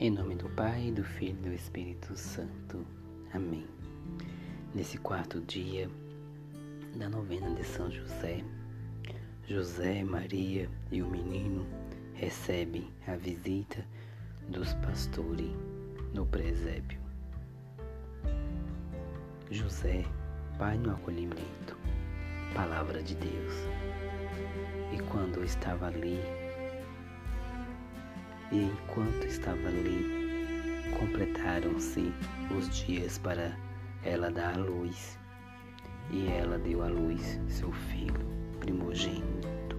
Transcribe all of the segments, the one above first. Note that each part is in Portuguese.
Em nome do Pai, do Filho e do Espírito Santo. Amém. Nesse quarto dia da novena de São José, José, Maria e o menino recebem a visita dos pastores no presépio. José, Pai no acolhimento, Palavra de Deus. E quando estava ali, e enquanto estava ali, completaram-se os dias para ela dar à luz. E ela deu à luz seu filho primogênito.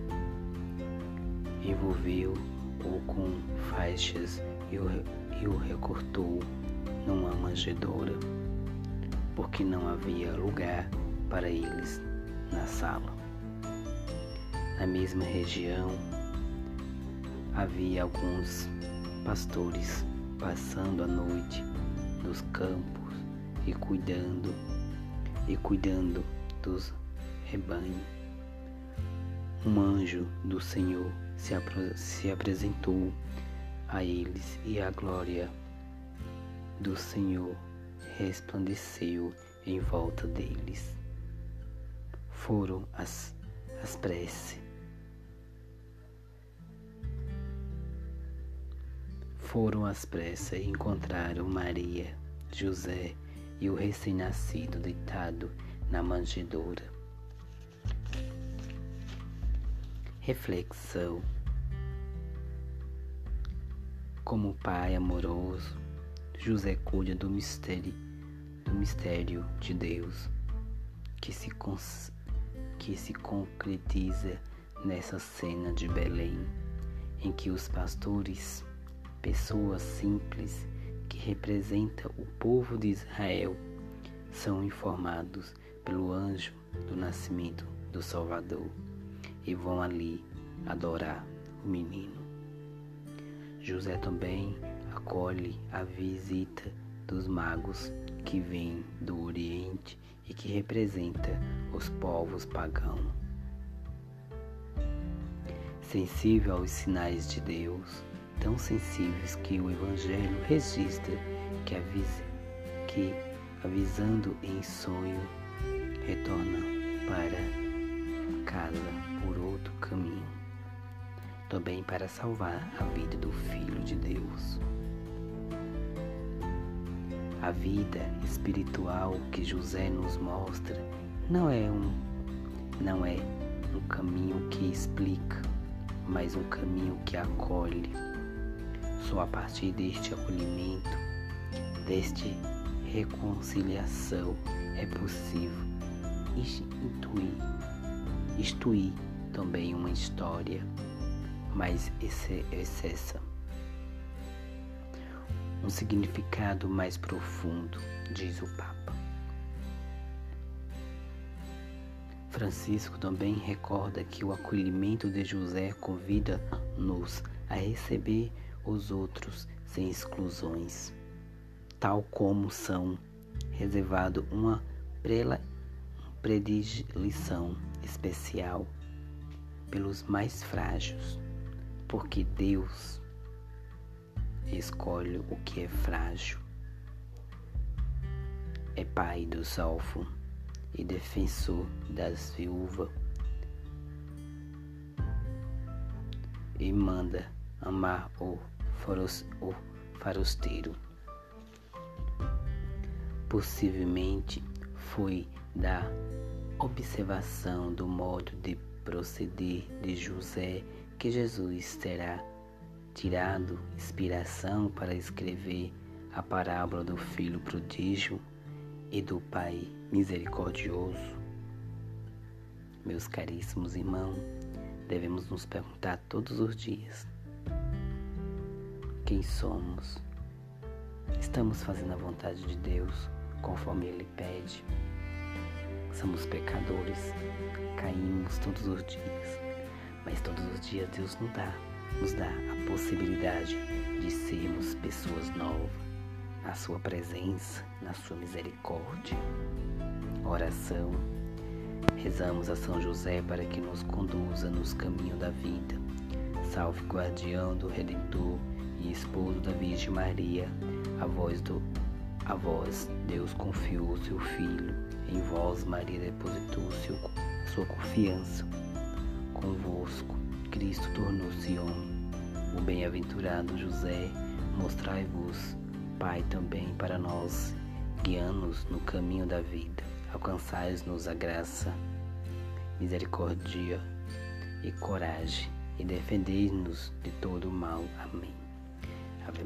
Envolveu-o com faixas e o, e o recortou numa manjedoura, porque não havia lugar para eles na sala. Na mesma região, havia alguns pastores passando a noite nos campos e cuidando e cuidando dos rebanhos. Um anjo do Senhor se, se apresentou a eles e a glória do Senhor resplandeceu em volta deles. Foram as, as preces Foram às pressas e encontraram Maria, José e o recém-nascido deitado na manjedoura. Reflexão. Como pai amoroso, José cuida do mistério, do mistério de Deus que se, que se concretiza nessa cena de Belém, em que os pastores pessoas simples que representam o povo de Israel são informados pelo anjo do nascimento do Salvador e vão ali adorar o menino. José também acolhe a visita dos magos que vêm do Oriente e que representa os povos pagãos. Sensível aos sinais de Deus, tão sensíveis que o Evangelho registra que, avisa, que avisando em sonho, retorna para casa por outro caminho, também para salvar a vida do Filho de Deus. A vida espiritual que José nos mostra não é um não é um caminho que explica, mas um caminho que acolhe só a partir deste acolhimento, deste reconciliação, é possível intuir, instruir também uma história mais excessa. Um significado mais profundo, diz o Papa. Francisco também recorda que o acolhimento de José convida-nos a receber os outros sem exclusões, tal como são reservado uma predileção especial pelos mais frágeis, porque Deus escolhe o que é frágil. É pai dos órfãos e defensor das viúvas e manda amar o, o farosteiro. Possivelmente foi da observação do modo de proceder de José que Jesus terá tirado inspiração para escrever a parábola do filho prodígio e do pai misericordioso. Meus caríssimos irmãos, devemos nos perguntar todos os dias quem somos. Estamos fazendo a vontade de Deus conforme Ele pede. Somos pecadores, caímos todos os dias, mas todos os dias Deus nos dá, nos dá a possibilidade de sermos pessoas novas, na Sua presença, na Sua misericórdia. Oração. Rezamos a São José para que nos conduza nos caminhos da vida. Salve, guardião do Redentor e esposo da Virgem Maria, a voz do a vós Deus confiou o seu Filho, em vós Maria depositou seu, sua confiança. Convosco Cristo tornou-se homem. O bem-aventurado José, mostrai-vos, Pai, também para nós, guiando-nos no caminho da vida. Alcançais-nos a graça, misericórdia e coragem, e defendei-nos de todo o mal. Amém.